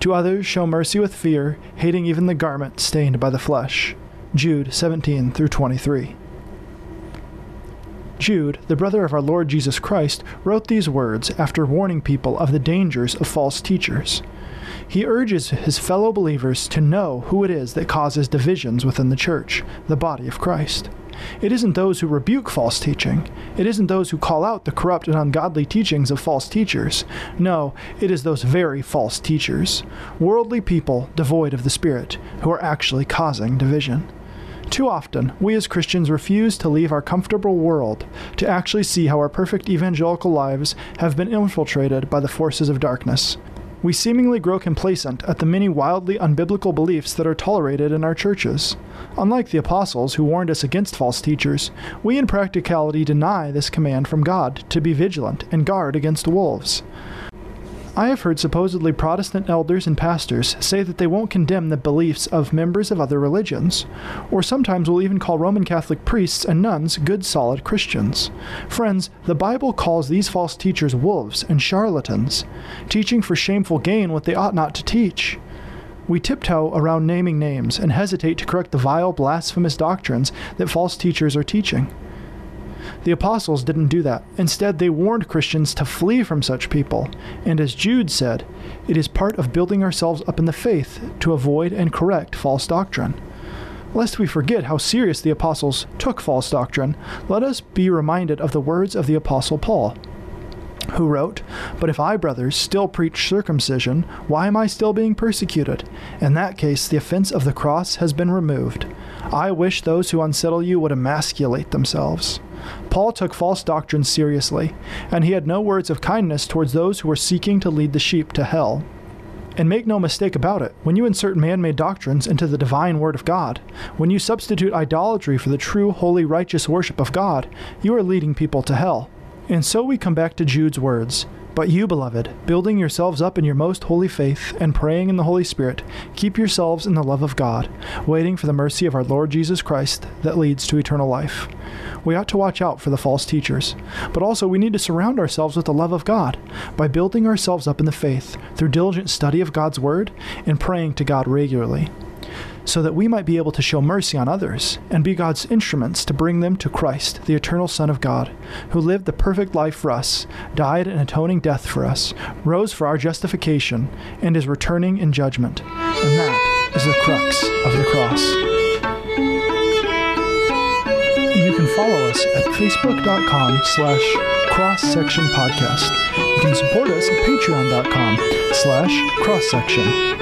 To others show mercy with fear, hating even the garment stained by the flesh. Jude 17 through 23. Jude, the brother of our Lord Jesus Christ, wrote these words after warning people of the dangers of false teachers. He urges his fellow believers to know who it is that causes divisions within the church, the body of Christ. It isn't those who rebuke false teaching. It isn't those who call out the corrupt and ungodly teachings of false teachers. No, it is those very false teachers, worldly people devoid of the Spirit, who are actually causing division. Too often, we as Christians refuse to leave our comfortable world to actually see how our perfect evangelical lives have been infiltrated by the forces of darkness. We seemingly grow complacent at the many wildly unbiblical beliefs that are tolerated in our churches. Unlike the apostles who warned us against false teachers, we in practicality deny this command from God to be vigilant and guard against wolves. I have heard supposedly Protestant elders and pastors say that they won't condemn the beliefs of members of other religions, or sometimes will even call Roman Catholic priests and nuns good, solid Christians. Friends, the Bible calls these false teachers wolves and charlatans, teaching for shameful gain what they ought not to teach. We tiptoe around naming names and hesitate to correct the vile, blasphemous doctrines that false teachers are teaching. The apostles didn't do that. Instead, they warned Christians to flee from such people. And as Jude said, it is part of building ourselves up in the faith to avoid and correct false doctrine. Lest we forget how serious the apostles took false doctrine, let us be reminded of the words of the apostle Paul who wrote, But if I, brothers, still preach circumcision, why am I still being persecuted? In that case, the offense of the cross has been removed. I wish those who unsettle you would emasculate themselves. Paul took false doctrine seriously, and he had no words of kindness towards those who were seeking to lead the sheep to hell. And make no mistake about it, when you insert man made doctrines into the divine Word of God, when you substitute idolatry for the true, holy, righteous worship of God, you are leading people to hell. And so we come back to Jude's words but you, beloved, building yourselves up in your most holy faith and praying in the Holy Spirit, keep yourselves in the love of God, waiting for the mercy of our Lord Jesus Christ that leads to eternal life. We ought to watch out for the false teachers, but also we need to surround ourselves with the love of God by building ourselves up in the faith through diligent study of God's Word and praying to God regularly so that we might be able to show mercy on others and be God's instruments to bring them to Christ, the eternal Son of God, who lived the perfect life for us, died an atoning death for us, rose for our justification, and is returning in judgment. And that is the crux of the cross. You can follow us at facebook.com slash cross-section podcast. You can support us at patreon.com slash cross-section.